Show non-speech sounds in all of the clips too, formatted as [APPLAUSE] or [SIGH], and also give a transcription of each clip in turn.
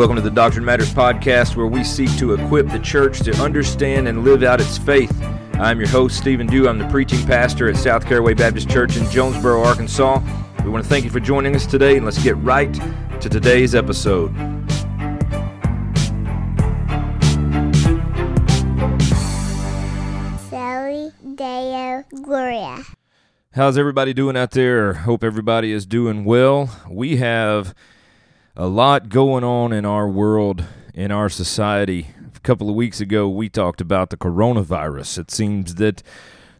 Welcome to the Doctrine Matters podcast, where we seek to equip the church to understand and live out its faith. I'm your host, Stephen Dew. I'm the preaching pastor at South Caraway Baptist Church in Jonesboro, Arkansas. We want to thank you for joining us today, and let's get right to today's episode. Soli Deo Gloria. How's everybody doing out there? Hope everybody is doing well. We have a lot going on in our world, in our society. A couple of weeks ago, we talked about the coronavirus. It seems that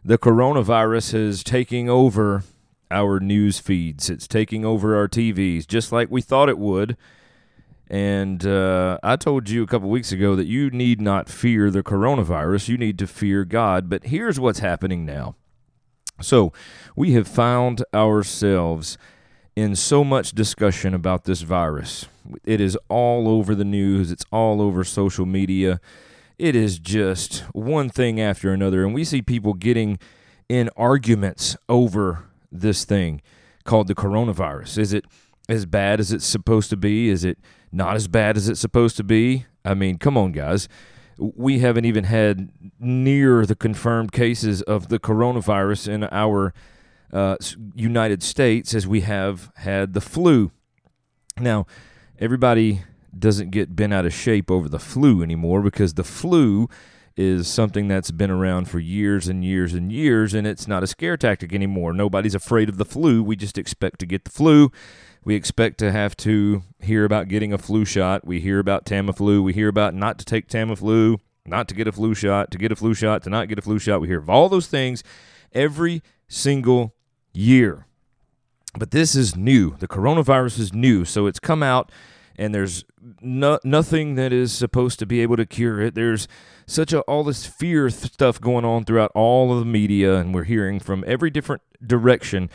the coronavirus is taking over our news feeds, it's taking over our TVs, just like we thought it would. And uh, I told you a couple weeks ago that you need not fear the coronavirus, you need to fear God. But here's what's happening now. So, we have found ourselves in so much discussion about this virus. It is all over the news, it's all over social media. It is just one thing after another. And we see people getting in arguments over this thing called the coronavirus. Is it as bad as it's supposed to be? Is it not as bad as it's supposed to be? I mean, come on, guys. We haven't even had near the confirmed cases of the coronavirus in our uh, United States as we have had the flu. Now, everybody doesn't get bent out of shape over the flu anymore because the flu is something that's been around for years and years and years, and it's not a scare tactic anymore. Nobody's afraid of the flu. We just expect to get the flu. We expect to have to hear about getting a flu shot. We hear about Tamiflu. We hear about not to take Tamiflu, not to get a flu shot, to get a flu shot, to not get a flu shot. We hear of all those things every single year. But this is new. The coronavirus is new, so it's come out and there's no, nothing that is supposed to be able to cure it. There's such a all this fear stuff going on throughout all of the media and we're hearing from every different direction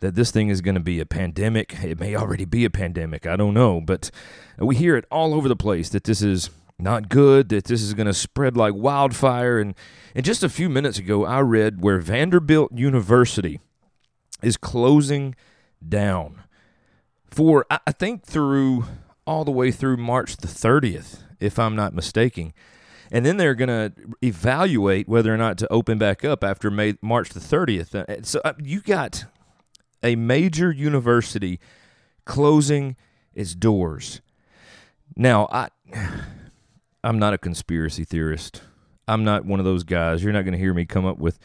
that this thing is going to be a pandemic. It may already be a pandemic. I don't know, but we hear it all over the place that this is not good, that this is going to spread like wildfire and and just a few minutes ago I read where Vanderbilt University is closing down for I think through all the way through March the 30th, if I'm not mistaken. And then they're going to evaluate whether or not to open back up after May, March the 30th. Uh, so uh, you got a major university closing its doors. Now, I I'm not a conspiracy theorist. I'm not one of those guys. You're not going to hear me come up with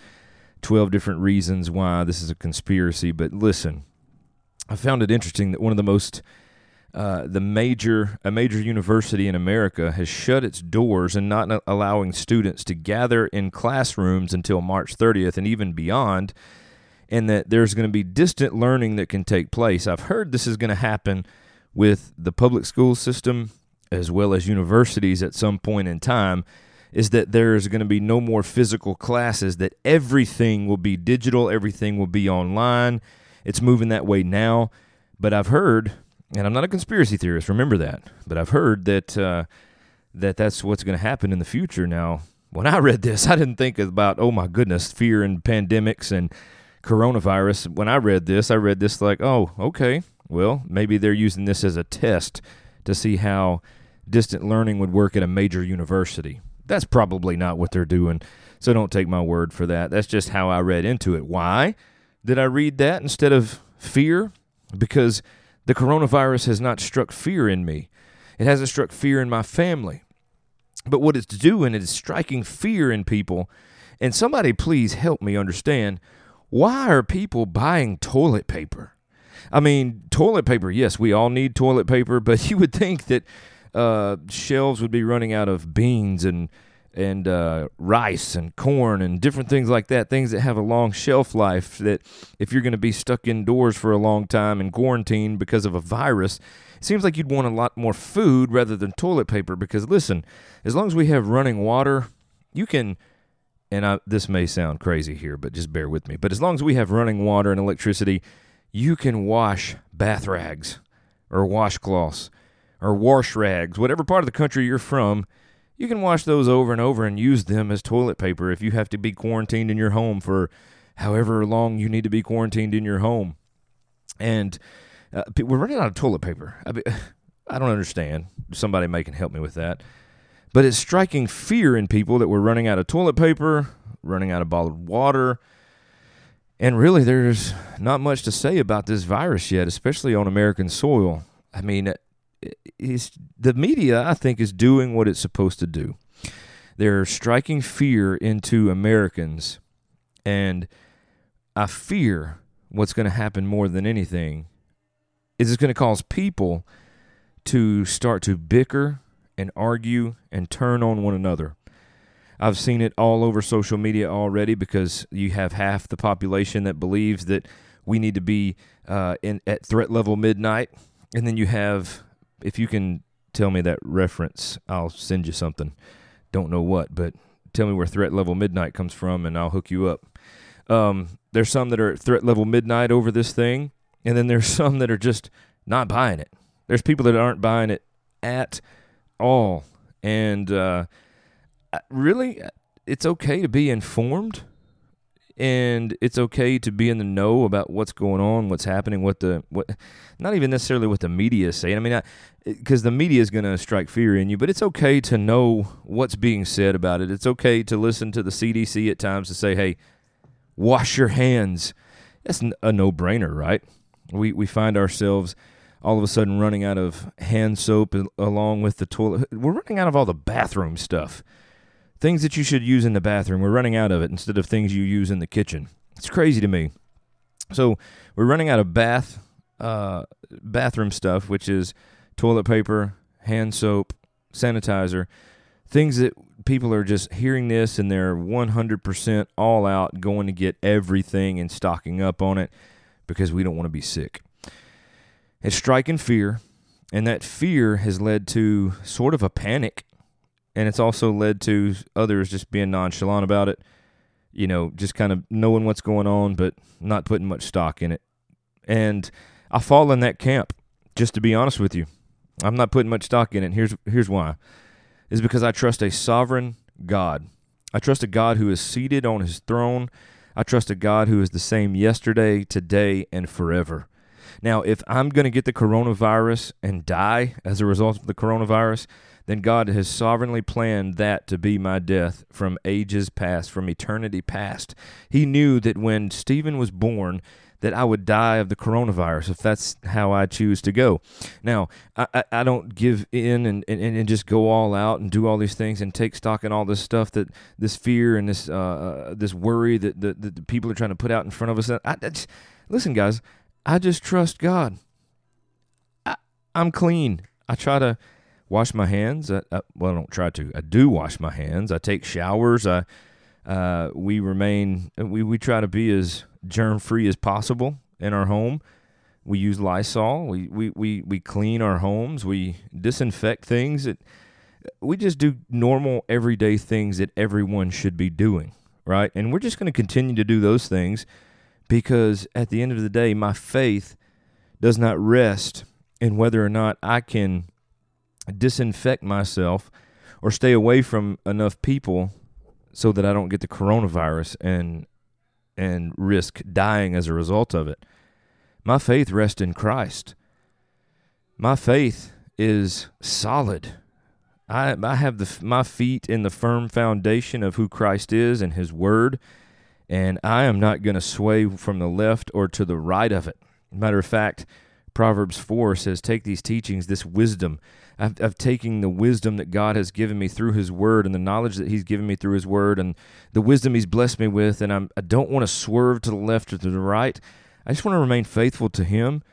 12 different reasons why this is a conspiracy, but listen, I found it interesting that one of the most uh, the major a major university in America has shut its doors and not allowing students to gather in classrooms until March 30th and even beyond and that there's going to be distant learning that can take place. I've heard this is going to happen with the public school system as well as universities at some point in time is that there's going to be no more physical classes, that everything will be digital, everything will be online. It's moving that way now. But I've heard, and I'm not a conspiracy theorist, remember that, but I've heard that uh, that that's what's going to happen in the future. Now, when I read this, [LAUGHS] I didn't think about, oh my goodness, fear and pandemics and coronavirus. When I read this, I read this like, oh, okay, well, maybe they're using this as a test to see how distant learning would work at a major university. That's probably not what they're doing. So don't take my word for that. That's just how I read into it. Why did I read that instead of fear? Because the coronavirus has not struck fear in me. It hasn't struck fear in my family. But what it's doing is striking fear in people. And somebody please help me understand why are people buying toilet paper? I mean, toilet paper, yes, we all need toilet paper, but [LAUGHS] you would think that uh, shelves would be running out of beans and and uh, rice and corn and different things like that, things that have a long shelf life. That if you're going to be stuck indoors for a long time in quarantine because of a virus, it seems like you'd want a lot more food rather than toilet paper. Because listen, as long as we have running water, you can. And I, this may sound crazy here, but just bear with me. But as long as we have running water and electricity, you can wash bath rags or washcloths or wash rags, whatever part of the country you're from, you can wash those over and over and use them as toilet paper if you have to be quarantined in your home for however long you need to be quarantined in your home. And uh, we're running out of toilet paper. I [SIGHS] I don't understand. Somebody may can help me with that. But it's striking fear in people that we're running out of toilet paper, running out of bottled water. And really, there's not much to say about this virus yet, especially on American soil. I mean, it's, the media, I think, is doing what it's supposed to do. They're striking fear into Americans. And I fear what's going to happen more than anything is it's going to cause people to start to bicker and argue and turn on one another. I've seen it all over social media already because you have half the population that believes that we need to be uh, in at threat level midnight, and then you have, if you can tell me that reference, I'll send you something. Don't know what, but tell me where threat level midnight comes from, and I'll hook you up. Um, there's some that are at threat level midnight over this thing, and then there's [LAUGHS] some that are just not buying it. There's people that aren't buying it at all, and uh, really, it's okay to be informed, and it's okay to be in the know about what's going on, what's happening, what the what, not even necessarily what the media is saying. I mean, because the media is going to strike fear in you, but it's okay to know what's being said about it. It's okay to listen to the CDC at times to say, "Hey, wash your hands." That's a no-brainer, right? We we find ourselves all of a sudden running out of hand soap uh, along with the toilet. We're running out of all the bathroom stuff. Things that you should use in the bathroom, we're running out of it instead of things you use in the kitchen. It's crazy to me. So we're running out of bath uh, bathroom stuff, which is toilet paper, hand soap, sanitizer, things that people are just hearing this and they're 100% all out going to get everything and stocking up on it because we don't want to be sick. It's striking fear, and that fear has led to sort of a panic, and it's also led to others just being nonchalant about it. You know, just kind of knowing what's going on, but not putting much stock in it. And I fall in that camp, just to be honest with you. I'm not putting much stock in it. Here's here's why. Is because I trust a sovereign God. I trust a God who is seated on his throne. I trust a God who is the same yesterday, today, and forever. Now, if I'm going to get the coronavirus and die as a result of the coronavirus, then God has sovereignly planned that to be my death from ages past, from eternity past. He knew that when Stephen was born, that I would die of the coronavirus if that's how I choose to go. Now, I, I, I don't give in and, and, and just go all out and do all these things and take stock in all this stuff that this fear and this uh, uh this worry that the, that the people are trying to put out in front of us. I, I just, listen, guys, I just trust God. I, am clean. I try to wash my hands. I, I, well, I don't try to. I do wash my hands. I take showers. I uh, we remain. We we try to be as germ free as possible in our home. We use Lysol. We, we, we, we clean our homes. We disinfect things. That, we just do normal, everyday things that everyone should be doing, right? And we're just going to continue to do those things because at the end of the day, my faith does not rest in whether or not I can disinfect myself or stay away from enough people so that I don't get the coronavirus and and risk dying as a result of it. My faith rests in Christ. My faith is solid. I I have the my feet in the firm foundation of who Christ is and his word and I am not going to sway from the left or to the right of it. Matter of fact, Proverbs 4 says, Take these teachings, this wisdom. I've, I've taken the wisdom that God has given me through His Word and the knowledge that He's given me through His Word and the wisdom He's blessed me with, and I'm, I don't want to swerve to the left or to the right. I just want to remain faithful to Him,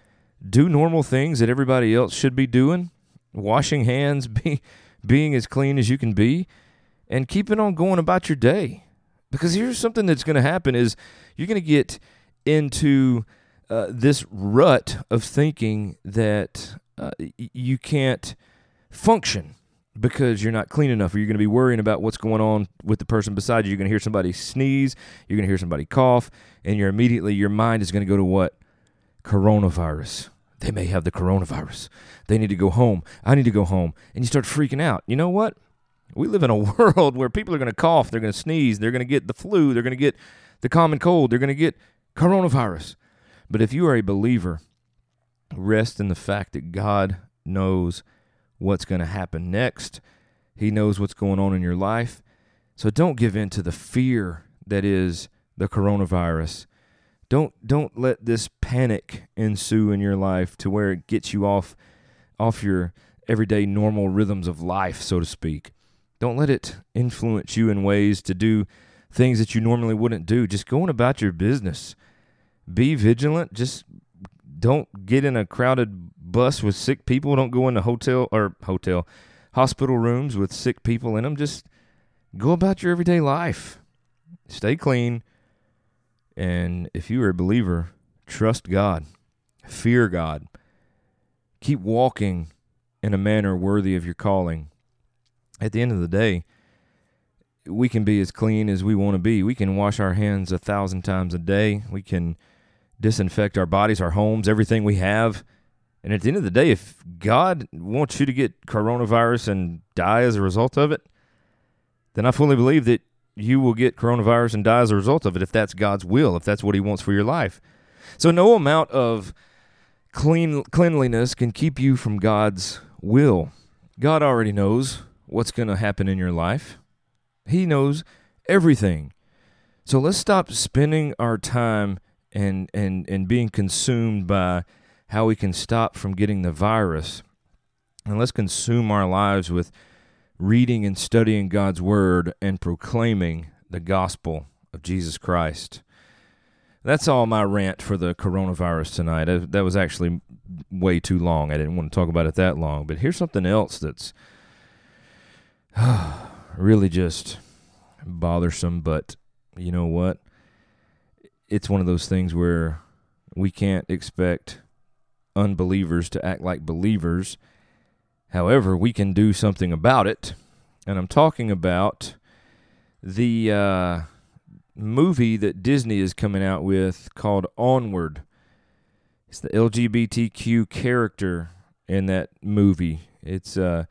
do normal things that everybody else should be doing, washing hands, [LAUGHS] be, being as clean as you can be, and keeping on going about your day. Because here's something that's going to happen is you're going to get into uh, this rut of thinking that uh, you can't function because you're not clean enough. Or you're going to be worrying about what's going on with the person beside you? You're going to hear somebody sneeze you're going to hear somebody cough and you're immediately your mind is going to go to what? Coronavirus. They may have the coronavirus. They need to go home. I need to go home. And you start freaking out. You know what? We live in a [LAUGHS] world where people are going to cough, they're going to sneeze, they're going to get the flu, they're going to get the common cold, they're going to get coronavirus. But if you are a believer, rest in the fact that God knows what's going to happen next. He knows what's going on in your life. So don't give in to the fear that is the coronavirus. Don't don't let this panic ensue in your life to where it gets you off off your everyday normal rhythms of life, so to speak. Don't let it influence you in ways to do things that you normally wouldn't do. Just going about your business. Be vigilant. Just don't get in a crowded bus with sick people. Don't go into hotel or hotel hospital rooms with sick people in them. Just go about your everyday life. Stay clean. And if you are a believer, trust God, fear God, keep walking in a manner worthy of your calling. At the end of the day, we can be as clean as we want to be. We can wash our hands a thousand times a day. We can disinfect our bodies, our homes, everything we have. And at the end of the day, if God wants you to get coronavirus and die as a result of it, then I fully believe that you will get coronavirus and die as a result of it if that's God's will, if that's what He wants for your life. So, no amount of clean cleanliness can keep you from God's will. God already knows what's going to happen in your life. He knows everything. So let's stop spending our time and and and being consumed by how we can stop from getting the virus. And let's consume our lives with reading and studying God's Word and proclaiming the gospel of Jesus Christ. That's all my rant for the coronavirus tonight. That was actually way too long. I didn't want to talk about it that long. But here's something else that's [SIGHS] really just bothersome. But you know what? It's one of those things where we can't expect unbelievers to act like believers However, we can do something about it. And I'm talking about the uh, movie that Disney is coming out with called Onward. It's the LGBTQ character in that movie. It's uh,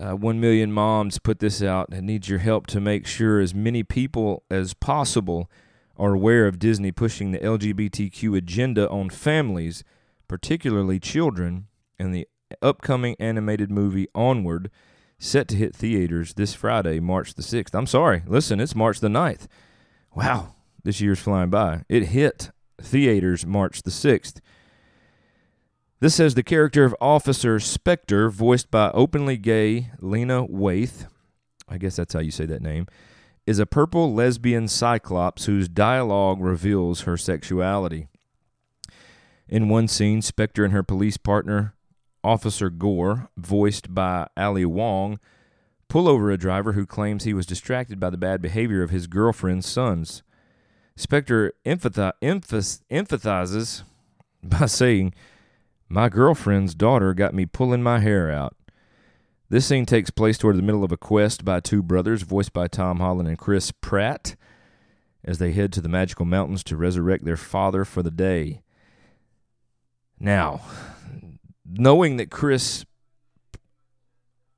uh, one million moms put this out and needs your help to make sure as many people as possible are aware of Disney pushing the LGBTQ agenda on families, particularly children, and the upcoming animated movie Onward, set to hit theaters this Friday, March the 6th. I'm sorry, listen, it's March the 9th. Wow, this year's flying by. It hit theaters March the 6th. This says the character of Officer Specter, voiced by openly gay Lena Waithe, I guess that's how you say that name, is a purple lesbian cyclops whose dialogue reveals her sexuality. In one scene, Specter and her police partner Officer Gore, voiced by Ali Wong, pull over a driver who claims he was distracted by the bad behavior of his girlfriend's sons. Specter emphathi- emph- empathizes by saying, My girlfriend's daughter got me pulling my hair out. This scene takes place toward the middle of a quest by two brothers, voiced by Tom Holland and Chris Pratt, as they head to the magical mountains to resurrect their father for the day. Now, knowing that Chris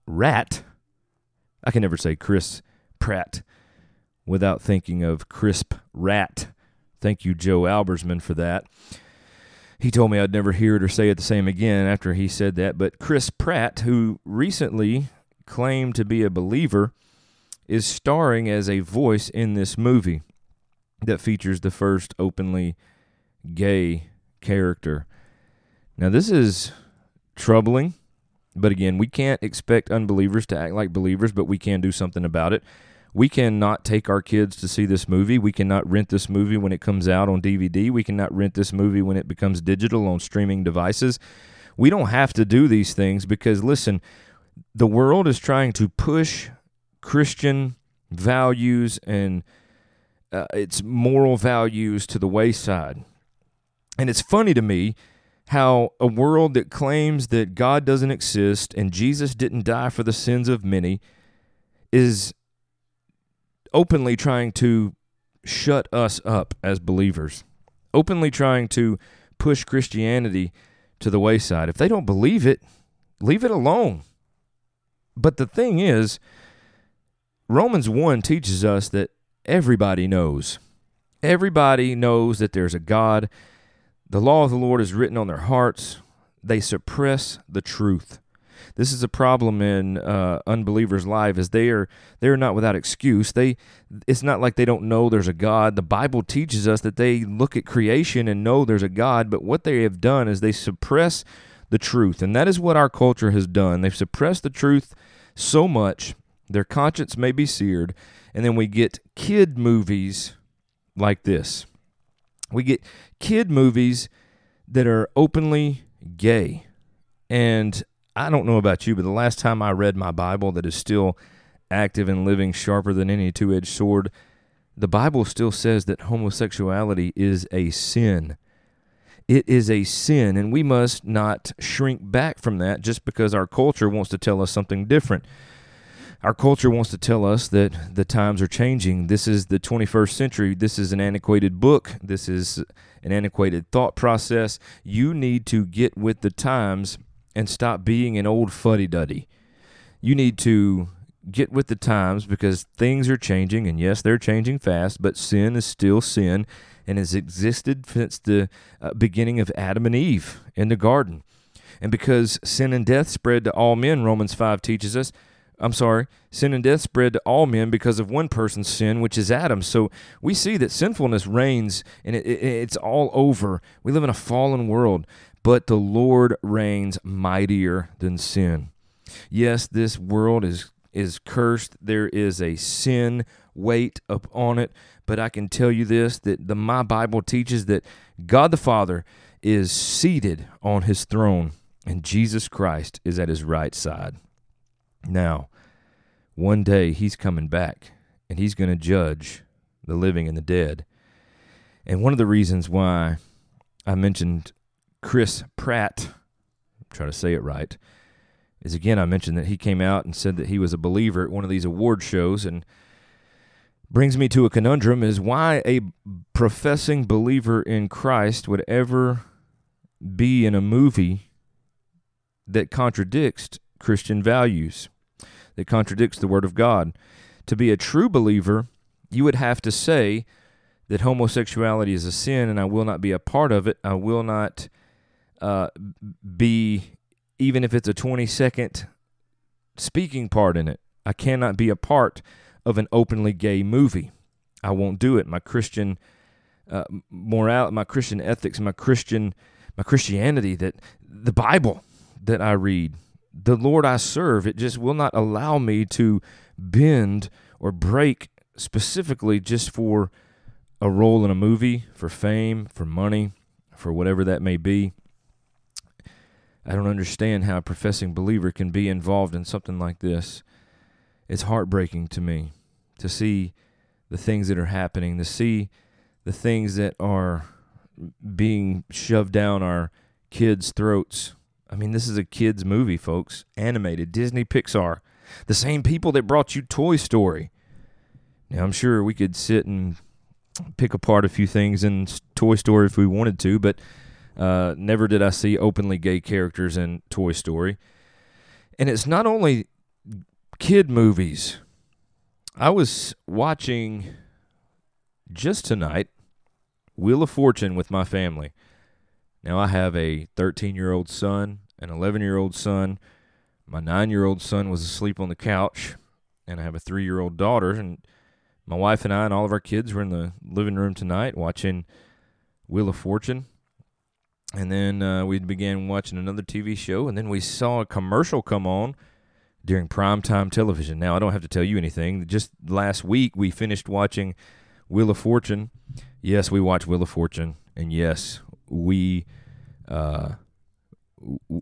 Rat, I can never say Chris Pratt without thinking of Crisp Rat. Thank you, Joe Albersman, for that. He told me I'd never hear it or say it the same again after he said that. But Chris Pratt, who recently claimed to be a believer, is starring as a voice in this movie that features the first openly gay character. Now, this is troubling. But again, we can't expect unbelievers to act like believers, but we can do something about it. We cannot take our kids to see this movie. We cannot rent this movie when it comes out on DVD. We cannot rent this movie when it becomes digital on streaming devices. We don't have to do these things because, listen, the world is trying to push Christian values and uh, its moral values to the wayside. And it's funny to me how a world that claims that God doesn't exist and Jesus didn't die for the sins of many is openly trying to shut us up as believers, openly trying to push Christianity to the wayside. If they don't believe it, leave it alone. But the thing is, Romans 1 teaches us that everybody knows. Everybody knows that there's a God the law of the Lord is written on their hearts. they suppress the truth. This is a problem in uh, unbelievers' life, as they are they are not without excuse. They it's not like they don't know there's a God. The Bible teaches us that they look at creation and know there's a God, but what they have done is they suppress the truth, and that is what our culture has done. They've suppressed the truth so much their conscience may be seared, and then we get kid movies like this. We get kid movies that are openly gay. And I don't know about you, but the last time I read my Bible that is still active and living sharper than any two edged sword, the Bible still says that homosexuality is a sin. It is a sin, and we must not shrink back from that just because our culture wants to tell us something different. Our culture wants to tell us that the times are changing. This is the 21st century. This is an antiquated book. This is an antiquated thought process. You need to get with the times and stop being an old fuddy duddy. You need to get with the times because things are changing, and yes, they're changing fast, but sin is still sin and has existed since the uh, beginning of Adam and Eve in the garden. And because sin and death spread to all men, Romans 5 teaches us, I'm sorry, sin and death spread to all men because of one person's sin, which is Adam. So we see that sinfulness reigns and it, it, it's all over. We live in a fallen world, but the Lord reigns mightier than sin. Yes, this world is is cursed. There is a sin weight upon it, but I can tell you this that the my Bible teaches that God the Father is seated on his throne and Jesus Christ is at his right side. Now, one day he's coming back and he's going to judge the living and the dead. And one of the reasons why I mentioned Chris Pratt, try to say it right, is again, I mentioned that he came out and said that he was a believer at one of these award shows and brings me to a conundrum is why a professing believer in Christ would ever be in a movie that contradicts Christian values, that contradicts the Word of God. To be a true believer, you would have to say that homosexuality is a sin and I will not be a part of it. I will not uh, be, even if it's a 20 second speaking part in it, I cannot be a part of an openly gay movie. I won't do it. My Christian uh, morale, my Christian ethics, my Christian, my Christianity, that the Bible that I read, the Lord I serve, it just will not allow me to bend or break specifically just for a role in a movie, for fame, for money, for whatever that may be. I don't understand how a professing believer can be involved in something like this. It's heartbreaking to me to see the things that are happening, to see the things that are being shoved down our kids' throats I mean, this is a kids' movie, folks. Animated, Disney Pixar. The same people that brought you Toy Story. Now, I'm sure we could sit and pick apart a few things in Toy Story if we wanted to, but uh, never did I see openly gay characters in Toy Story. And it's not only kid movies. I was watching just tonight Wheel of Fortune with my family. Now I have a 13 year old son, an 11 year old son. My nine year old son was asleep on the couch, and I have a three year old daughter. And my wife and I and all of our kids were in the living room tonight watching Wheel of Fortune. And then uh, we began watching another TV show, and then we saw a commercial come on during primetime television. Now, I don't have to tell you anything. Just last week, we finished watching Wheel of Fortune. Yes, we watched Wheel of Fortune. And yes, we uh,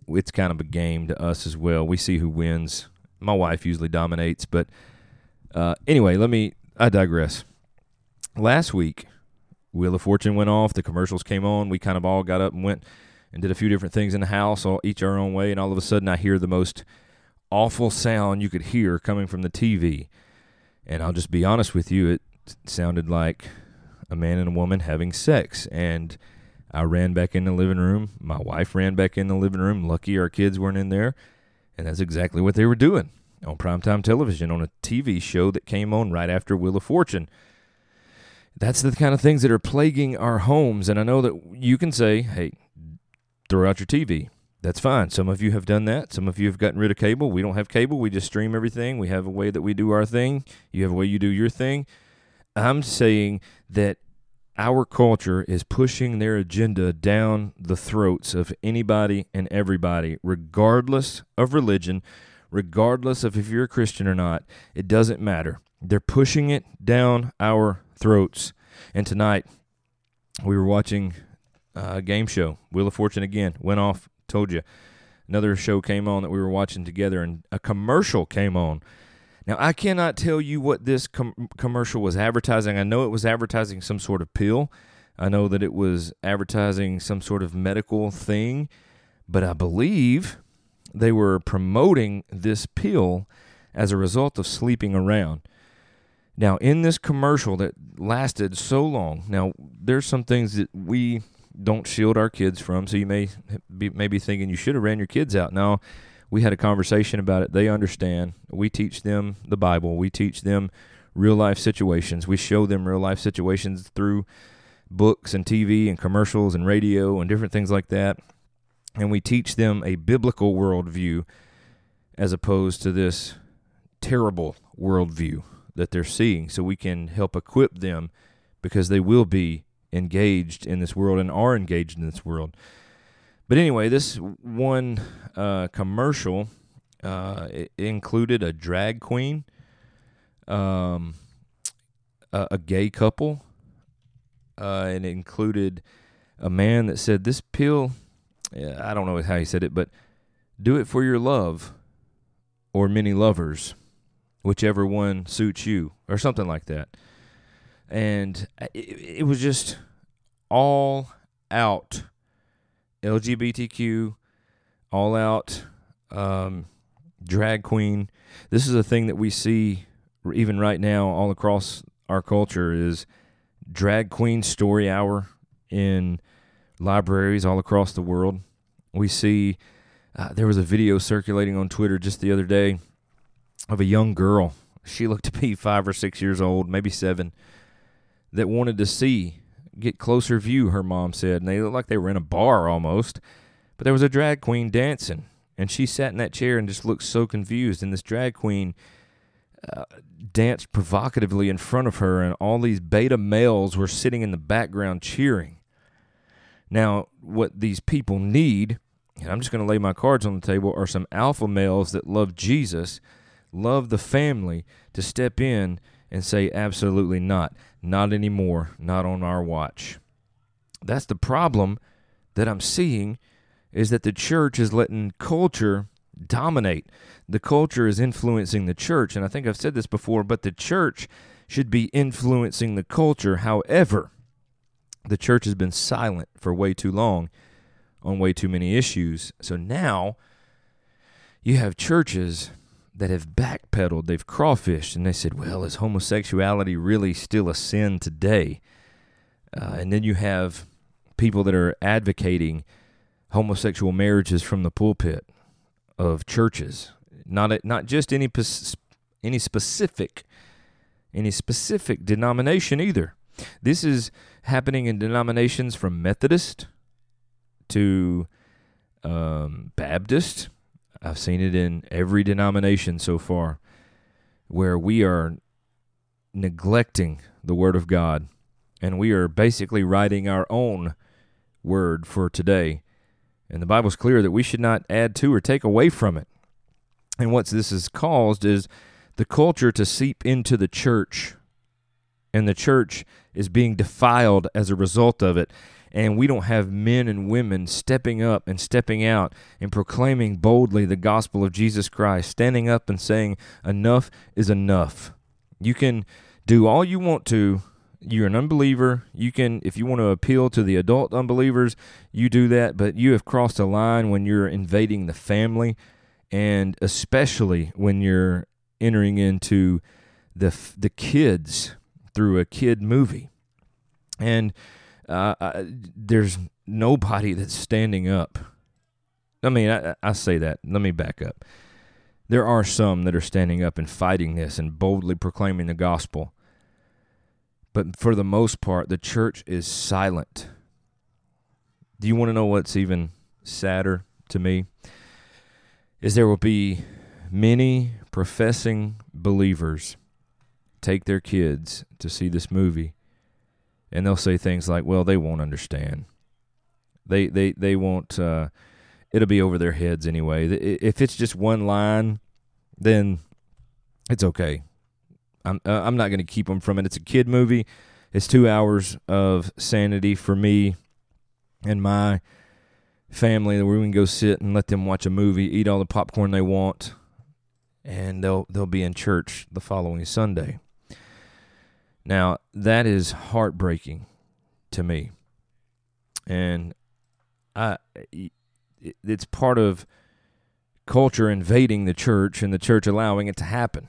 it's kind of a game to us as well. We see who wins. My wife usually dominates, but uh, anyway, let me. I digress. Last week, Wheel of Fortune went off. The commercials came on. We kind of all got up and went and did a few different things in the house, all each our own way. And all of a sudden, I hear the most awful sound you could hear coming from the TV. And I'll just be honest with you, it sounded like a man and a woman having sex. And I ran back in the living room. My wife ran back in the living room. Lucky our kids weren't in there. And that's exactly what they were doing on primetime television on a TV show that came on right after Wheel of Fortune. That's the kind of things that are plaguing our homes. And I know that you can say, hey, throw out your TV. That's fine. Some of you have done that. Some of you have gotten rid of cable. We don't have cable. We just stream everything. We have a way that we do our thing. You have a way you do your thing. I'm saying that our culture is pushing their agenda down the throats of anybody and everybody, regardless of religion, regardless of if you're a Christian or not. It doesn't matter. They're pushing it down our throats. And tonight, we were watching a game show. Wheel of Fortune again went off. Told you. Another show came on that we were watching together, and a commercial came on. Now, I cannot tell you what this com- commercial was advertising. I know it was advertising some sort of pill. I know that it was advertising some sort of medical thing, but I believe they were promoting this pill as a result of sleeping around. Now, in this commercial that lasted so long, now there's some things that we don't shield our kids from. So you may be maybe thinking you should have ran your kids out. Now, we had a conversation about it. They understand. We teach them the Bible. We teach them real life situations. We show them real life situations through books and TV and commercials and radio and different things like that. And we teach them a biblical worldview as opposed to this terrible worldview that they're seeing. So we can help equip them because they will be engaged in this world and are engaged in this world. But anyway, this one uh, commercial uh, included a drag queen, um, a, a, gay couple, uh, and it included a man that said, "This pill, I don't know how he said it, but do it for your love or many lovers, whichever one suits you, or something like that." and it, it was just all out LGBTQ, all out um, drag queen. This is a thing that we see even right now all across our culture is drag queen story hour in libraries all across the world. We see uh, there was a video circulating on Twitter just the other day of a young girl. She looked to be five or six years old, maybe seven that wanted to see, get closer view, her mom said. And they looked like they were in a bar almost. But there was a drag queen dancing. And she sat in that chair and just looked so confused. And this drag queen uh, danced provocatively in front of her. And all these beta males were sitting in the background cheering. Now, what these people need, and I'm just going to lay my cards on the table, are some alpha males that love Jesus, love the family, to step in and say, absolutely not. Not anymore. Not on our watch. That's the problem that I'm seeing is that the church is letting culture dominate. The culture is influencing the church. And I think I've said this before, but the church should be influencing the culture. However, the church has been silent for way too long on way too many issues. So now you have churches that have backpedaled, they've crawfished, and they said, well, is homosexuality really still a sin today? Uh, and then you have people that are advocating homosexual marriages from the pulpit of churches, not not just any any specific any specific denomination either. This is happening in denominations from Methodist to um, Baptist I've seen it in every denomination so far where we are neglecting the Word of God and we are basically writing our own word for today. And the Bible's clear that we should not add to or take away from it. And what this has caused is the culture to seep into the church, and the church is being defiled as a result of it and we don't have men and women stepping up and stepping out and proclaiming boldly the gospel of Jesus Christ, standing up and saying, Enough is enough. You can do all you want to. You're an unbeliever. You can, if you want to appeal to the adult unbelievers, you do that, but you have crossed a line when you're invading the family, and especially when you're entering into the the kids through a kid movie. And there's nobody that's standing up. I mean, I, I say that. Let me back up. There are some that are standing up and fighting this and boldly proclaiming the gospel. But for the most part, the church is silent. Do you want to know what's even sadder to me is there will be many professing believers take their kids to see this movie and they'll say things like well they won't understand. They they they won't uh, it'll be over their heads anyway. If it's just one line then it's okay. I'm uh, i'm not going to keep them from it. It's a kid movie. It's 2 hours of sanity for me and my family where we can go sit and let them watch a movie, eat all the popcorn they want, and they'll they'll be in church the following Sunday. Now, that is heartbreaking to me. And I it's part of culture invading the church and the church allowing it to happen.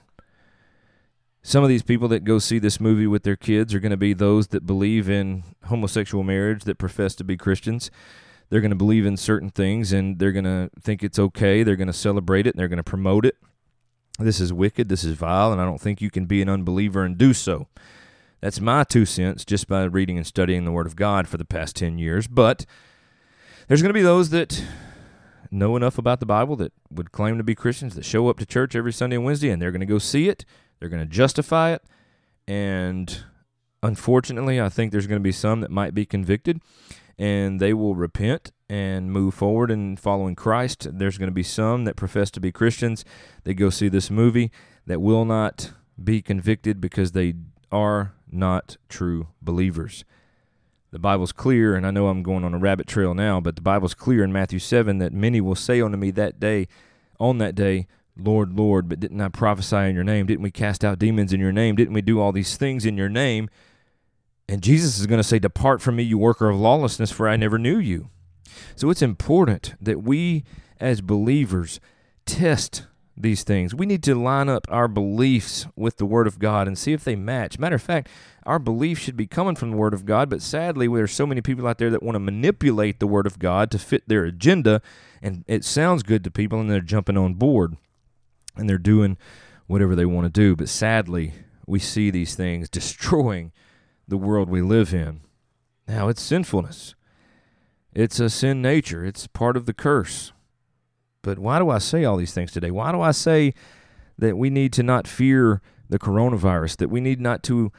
Some of these people that go see this movie with their kids are going to be those that believe in homosexual marriage, that profess to be Christians they're going to believe in certain things and they're going to think it's okay. They're going to celebrate it and they're going to promote it. This is wicked. This is vile. And I don't think you can be an unbeliever and do so. That's my two cents just by reading and studying the Word of God for the past 10 years. But there's going to be those that know enough about the Bible that would claim to be Christians that show up to church every Sunday and Wednesday and they're going to go see it. They're going to justify it. And unfortunately, I think there's going to be some that might be convicted and they will repent and move forward in following Christ. There's going to be some that profess to be Christians that go see this movie that will not be convicted because they are not true believers. The Bible's clear, and I know I'm going on a rabbit trail now, but the Bible's clear in Matthew 7 that many will say unto me that day, on that day, Lord, Lord, but didn't I prophesy in your name? Didn't we cast out demons in your name? Didn't we do all these things in your name? And Jesus is going to say, Depart from me, you worker of lawlessness, for I never knew you. So it's important that we as believers test these things. We need to line up our beliefs with the Word of God and see if they match. Matter of fact, our beliefs should be coming from the Word of God, but sadly, there's so many people out there that want to manipulate the Word of God to fit their agenda, and it sounds good to people, and they're jumping on board and they're doing whatever they want to do. But sadly, we see these things [LAUGHS] destroying the world we live in. Now, it's sinfulness. It's a sin nature. It's part of the curse. But why do I say all these things today? Why do I say that we need to not fear the coronavirus, that we need not to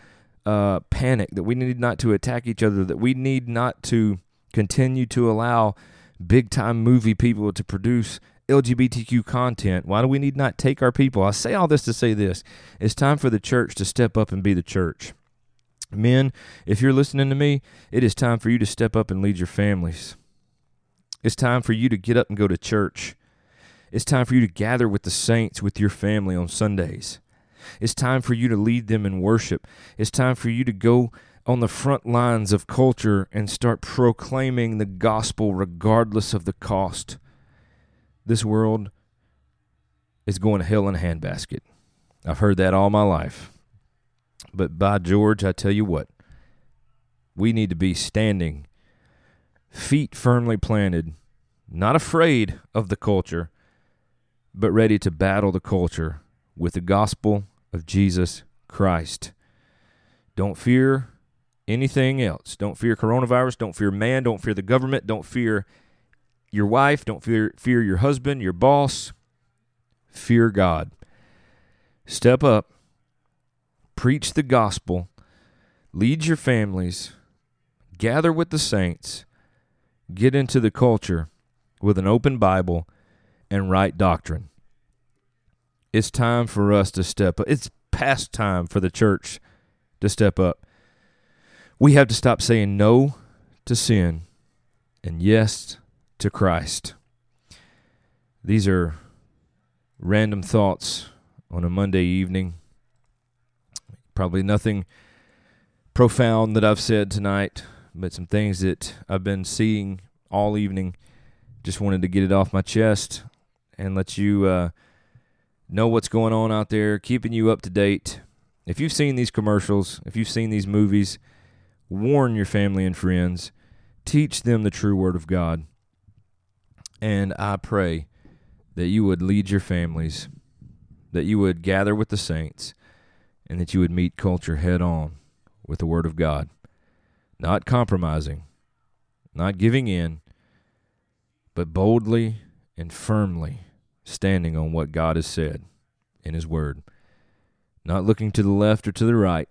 uh, panic, that we need not to attack each other, that we need not to continue to allow big time movie people to produce LGBTQ content? Why do we need not take our people? I say all this to say this. It's time for the church to step up and be the church. Men, if you're listening to me, it is time for you to step up and lead your families. It's time for you to get up and go to church. It's time for you to gather with the saints with your family on Sundays. It's time for you to lead them in worship. It's time for you to go on the front lines of culture and start proclaiming the gospel regardless of the cost. This world is going to hell in a handbasket. I've heard that all my life. But by George, I tell you what, we need to be standing, feet firmly planted, not afraid of the culture, but ready to battle the culture with the gospel of Jesus Christ. Don't fear anything else. Don't fear coronavirus. Don't fear man. Don't fear the government. Don't fear your wife. Don't fear, fear your husband, your boss. Fear God. Step up preach the gospel, lead your families, gather with the saints, get into the culture with an open Bible and right doctrine. It's time for us to step up. It's past time for the church to step up. We have to stop saying no to sin and yes to Christ. These are random thoughts on a Monday evening. Probably nothing profound that I've said tonight, but some things that I've been seeing all evening. Just wanted to get it off my chest and let you uh, know what's going on out there, keeping you up to date. If you've seen these commercials, if you've seen these movies, warn your family and friends, teach them the true word of God. And I pray that you would lead your families, that you would gather with the saints, and that you would meet culture head on with the Word of God, not compromising, not giving in, but boldly and firmly standing on what God has said in His Word, not looking to the left or to the right,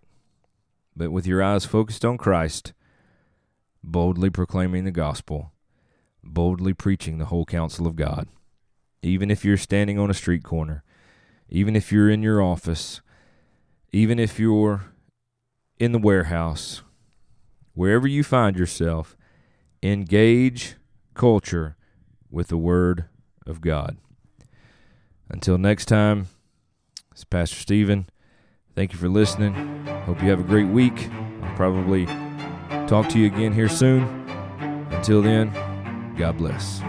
but with your eyes focused on Christ, boldly proclaiming the gospel, boldly preaching the whole counsel of God. Even if you're standing on a street corner, even if you're in your office, even if you're in the warehouse, wherever you find yourself, engage culture with the Word of God. Until next time, it's Pastor Stephen. Thank you for listening. Hope you have a great week. I'll probably talk to you again here soon. Until then, God bless.